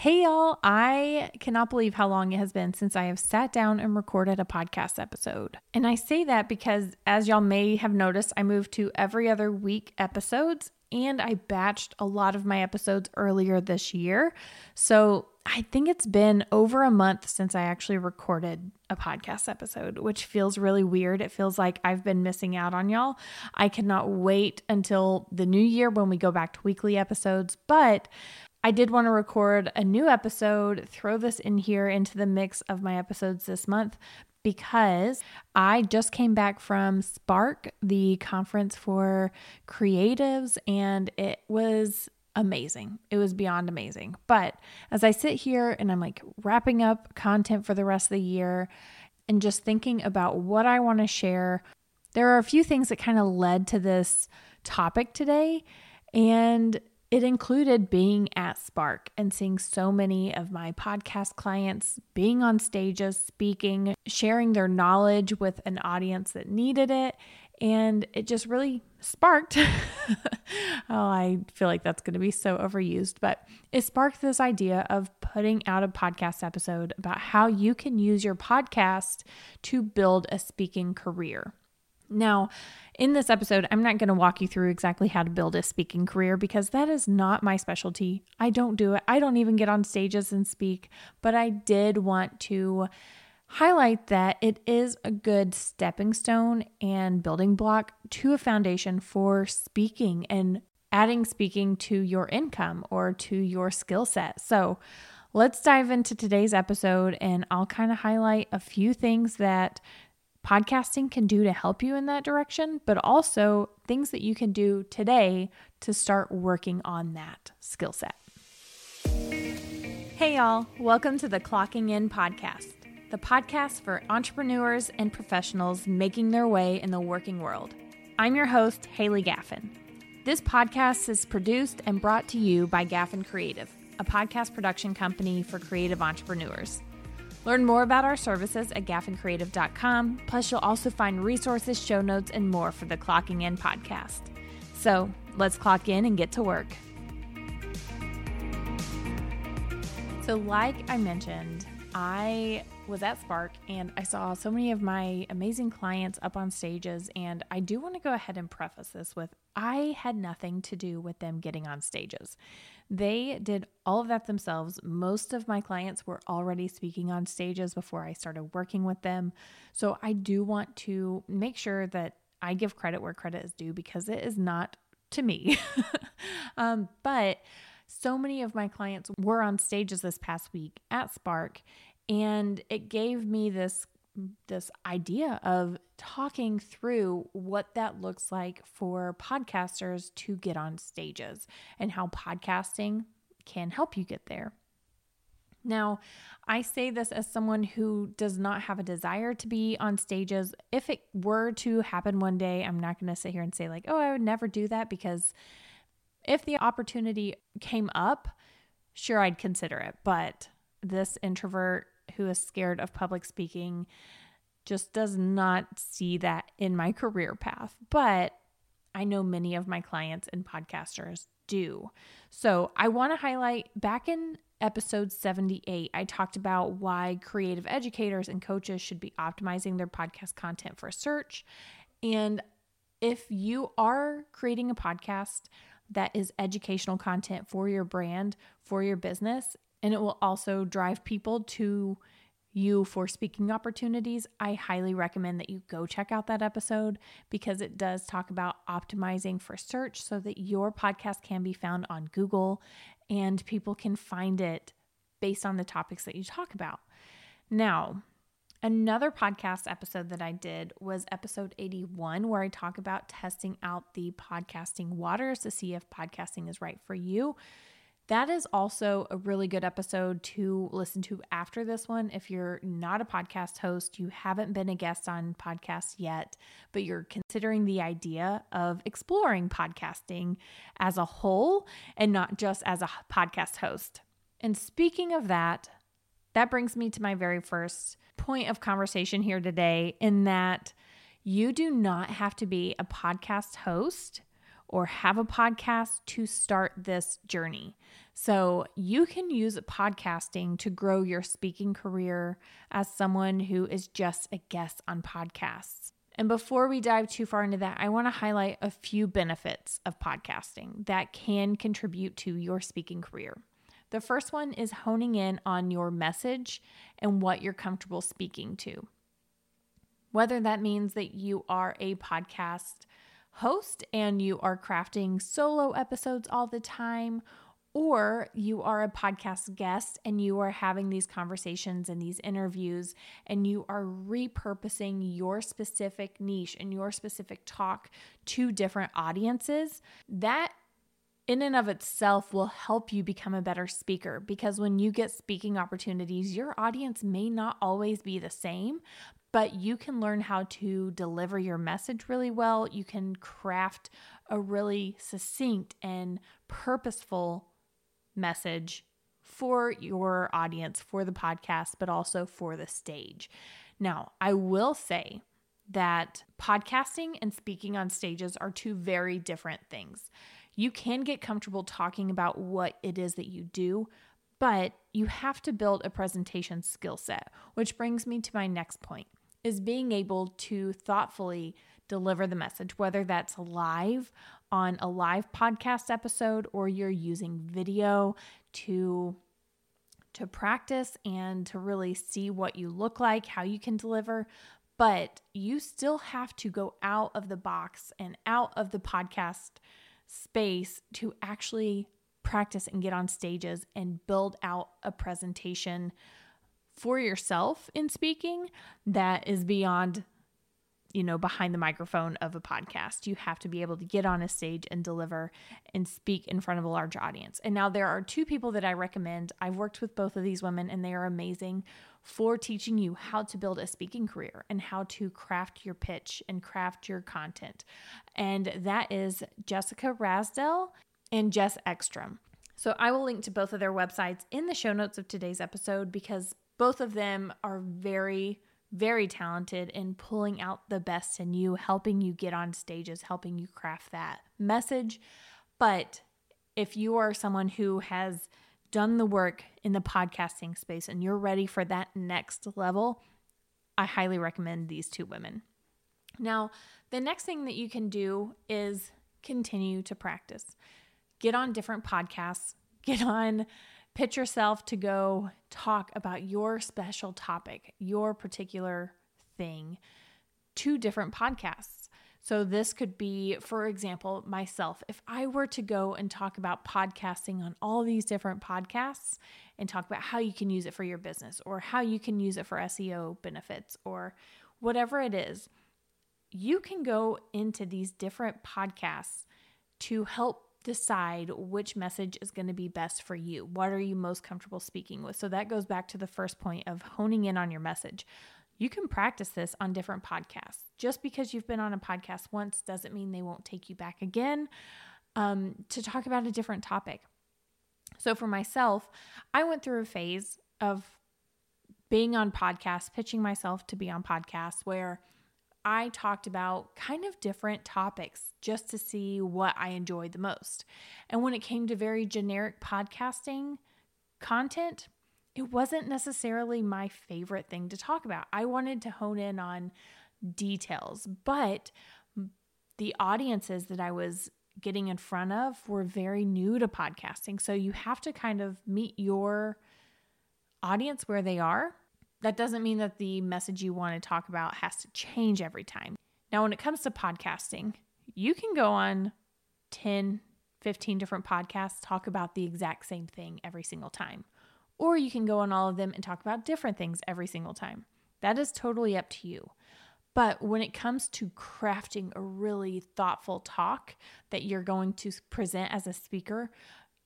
Hey, y'all, I cannot believe how long it has been since I have sat down and recorded a podcast episode. And I say that because, as y'all may have noticed, I moved to every other week episodes and I batched a lot of my episodes earlier this year. So I think it's been over a month since I actually recorded a podcast episode, which feels really weird. It feels like I've been missing out on y'all. I cannot wait until the new year when we go back to weekly episodes, but I did want to record a new episode, throw this in here into the mix of my episodes this month because I just came back from Spark, the conference for creatives, and it was amazing. It was beyond amazing. But as I sit here and I'm like wrapping up content for the rest of the year and just thinking about what I want to share, there are a few things that kind of led to this topic today. And it included being at Spark and seeing so many of my podcast clients being on stages, speaking, sharing their knowledge with an audience that needed it. And it just really sparked. oh, I feel like that's going to be so overused, but it sparked this idea of putting out a podcast episode about how you can use your podcast to build a speaking career. Now, in this episode, I'm not going to walk you through exactly how to build a speaking career because that is not my specialty. I don't do it. I don't even get on stages and speak, but I did want to highlight that it is a good stepping stone and building block to a foundation for speaking and adding speaking to your income or to your skill set. So, let's dive into today's episode and I'll kind of highlight a few things that podcasting can do to help you in that direction, but also things that you can do today to start working on that skill set. Hey, y'all, welcome to the Clocking In Podcast, the podcast for entrepreneurs and professionals making their way in the working world. I'm your host, Haley Gaffin. This podcast is produced and brought to you by Gaffin Creative, a podcast production company for creative entrepreneurs. Learn more about our services at gaffincreative.com. Plus, you'll also find resources, show notes, and more for the Clocking In podcast. So let's clock in and get to work. So, like I mentioned, I was at Spark and I saw so many of my amazing clients up on stages. And I do want to go ahead and preface this with I had nothing to do with them getting on stages. They did all of that themselves. Most of my clients were already speaking on stages before I started working with them. So I do want to make sure that I give credit where credit is due because it is not to me. um, but so many of my clients were on stages this past week at Spark, and it gave me this this idea of talking through what that looks like for podcasters to get on stages and how podcasting can help you get there. Now, I say this as someone who does not have a desire to be on stages. If it were to happen one day, I'm not going to sit here and say, like, oh, I would never do that because if the opportunity came up, sure, I'd consider it. But this introvert who is scared of public speaking just does not see that in my career path. But I know many of my clients and podcasters do. So I want to highlight back in episode 78, I talked about why creative educators and coaches should be optimizing their podcast content for search. And if you are creating a podcast that is educational content for your brand, for your business, and it will also drive people to you for speaking opportunities, I highly recommend that you go check out that episode because it does talk about optimizing for search so that your podcast can be found on Google and people can find it based on the topics that you talk about. Now, Another podcast episode that I did was episode 81, where I talk about testing out the podcasting waters to see if podcasting is right for you. That is also a really good episode to listen to after this one. If you're not a podcast host, you haven't been a guest on podcasts yet, but you're considering the idea of exploring podcasting as a whole and not just as a podcast host. And speaking of that, that brings me to my very first point of conversation here today in that you do not have to be a podcast host or have a podcast to start this journey. So, you can use podcasting to grow your speaking career as someone who is just a guest on podcasts. And before we dive too far into that, I want to highlight a few benefits of podcasting that can contribute to your speaking career. The first one is honing in on your message and what you're comfortable speaking to. Whether that means that you are a podcast host and you are crafting solo episodes all the time, or you are a podcast guest and you are having these conversations and these interviews and you are repurposing your specific niche and your specific talk to different audiences, that in and of itself will help you become a better speaker. Because when you get speaking opportunities, your audience may not always be the same, but you can learn how to deliver your message really well. You can craft a really succinct and purposeful message for your audience, for the podcast, but also for the stage. Now, I will say that podcasting and speaking on stages are two very different things. You can get comfortable talking about what it is that you do, but you have to build a presentation skill set, which brings me to my next point is being able to thoughtfully deliver the message, whether that's live on a live podcast episode or you're using video to to practice and to really see what you look like, how you can deliver, but you still have to go out of the box and out of the podcast space to actually practice and get on stages and build out a presentation for yourself in speaking that is beyond you know, behind the microphone of a podcast. You have to be able to get on a stage and deliver and speak in front of a large audience. And now there are two people that I recommend. I've worked with both of these women and they are amazing for teaching you how to build a speaking career and how to craft your pitch and craft your content. And that is Jessica Rasdall and Jess Ekstrom. So I will link to both of their websites in the show notes of today's episode because both of them are very very talented in pulling out the best in you, helping you get on stages, helping you craft that message. But if you are someone who has done the work in the podcasting space and you're ready for that next level, I highly recommend these two women. Now, the next thing that you can do is continue to practice. Get on different podcasts, get on pitch yourself to go talk about your special topic, your particular thing to different podcasts. So, this could be, for example, myself. If I were to go and talk about podcasting on all these different podcasts and talk about how you can use it for your business or how you can use it for SEO benefits or whatever it is, you can go into these different podcasts to help decide which message is going to be best for you. What are you most comfortable speaking with? So that goes back to the first point of honing in on your message. You can practice this on different podcasts. Just because you've been on a podcast once doesn't mean they won't take you back again um, to talk about a different topic. So for myself, I went through a phase of being on podcasts, pitching myself to be on podcasts where I talked about kind of different topics just to see what I enjoyed the most. And when it came to very generic podcasting content, it wasn't necessarily my favorite thing to talk about. I wanted to hone in on details, but the audiences that I was getting in front of were very new to podcasting. So you have to kind of meet your audience where they are that doesn't mean that the message you want to talk about has to change every time. Now, when it comes to podcasting, you can go on 10, 15 different podcasts, talk about the exact same thing every single time. Or you can go on all of them and talk about different things every single time. That is totally up to you. But when it comes to crafting a really thoughtful talk that you're going to present as a speaker,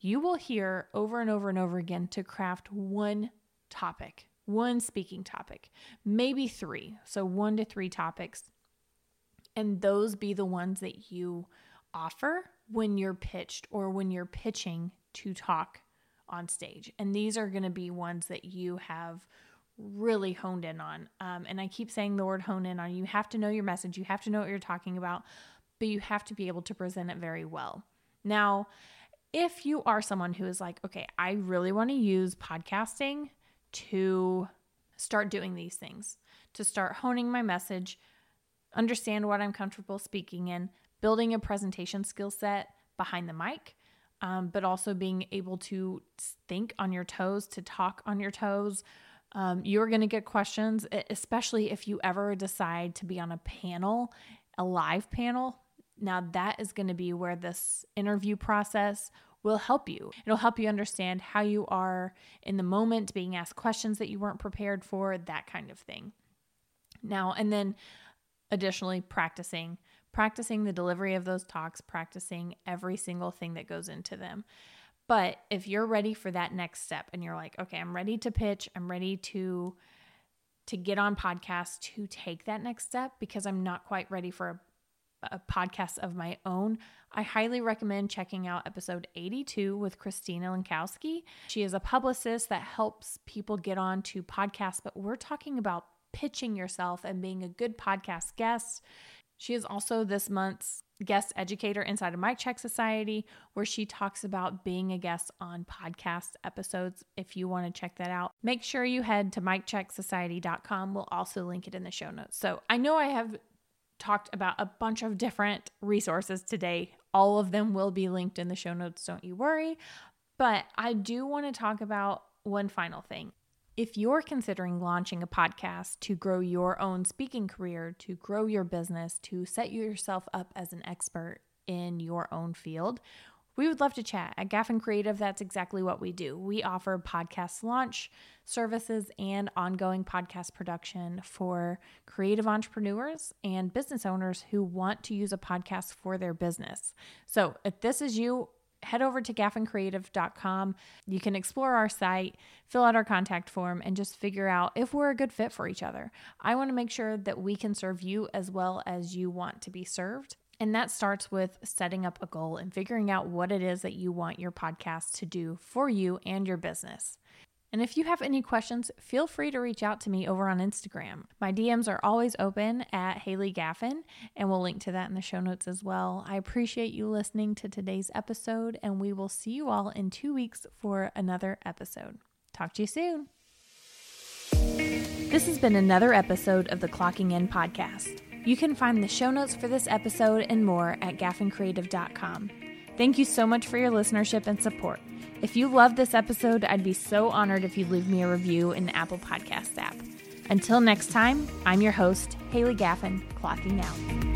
you will hear over and over and over again to craft one topic one speaking topic, maybe three. So, one to three topics. And those be the ones that you offer when you're pitched or when you're pitching to talk on stage. And these are going to be ones that you have really honed in on. Um, and I keep saying the word hone in on. You have to know your message, you have to know what you're talking about, but you have to be able to present it very well. Now, if you are someone who is like, okay, I really want to use podcasting to start doing these things, to start honing my message, understand what I'm comfortable speaking in, building a presentation skill set behind the mic, um, but also being able to think on your toes, to talk on your toes. Um, you're going to get questions, especially if you ever decide to be on a panel, a live panel. Now, that is going to be where this interview process will help you. It'll help you understand how you are in the moment, being asked questions that you weren't prepared for, that kind of thing. Now, and then additionally, practicing, practicing the delivery of those talks, practicing every single thing that goes into them. But if you're ready for that next step and you're like, okay, I'm ready to pitch, I'm ready to to get on podcast to take that next step because I'm not quite ready for a podcast of my own, I highly recommend checking out episode 82 with Christina Lankowski. She is a publicist that helps people get on to podcasts, but we're talking about pitching yourself and being a good podcast guest. She is also this month's guest educator inside of Mic Check Society, where she talks about being a guest on podcast episodes. If you want to check that out, make sure you head to micchecksociety.com. We'll also link it in the show notes. So I know I have talked about a bunch of different resources today. All of them will be linked in the show notes, don't you worry. But I do want to talk about one final thing. If you're considering launching a podcast to grow your own speaking career, to grow your business, to set yourself up as an expert in your own field, we would love to chat. At Gaffin Creative, that's exactly what we do. We offer podcast launch services and ongoing podcast production for creative entrepreneurs and business owners who want to use a podcast for their business. So, if this is you, head over to gaffincreative.com. You can explore our site, fill out our contact form, and just figure out if we're a good fit for each other. I want to make sure that we can serve you as well as you want to be served. And that starts with setting up a goal and figuring out what it is that you want your podcast to do for you and your business. And if you have any questions, feel free to reach out to me over on Instagram. My DMs are always open at Haley Gaffin, and we'll link to that in the show notes as well. I appreciate you listening to today's episode, and we will see you all in two weeks for another episode. Talk to you soon. This has been another episode of the Clocking In Podcast. You can find the show notes for this episode and more at gaffincreative.com. Thank you so much for your listenership and support. If you love this episode, I'd be so honored if you'd leave me a review in the Apple Podcast app. Until next time, I'm your host, Haley Gaffin, clocking out.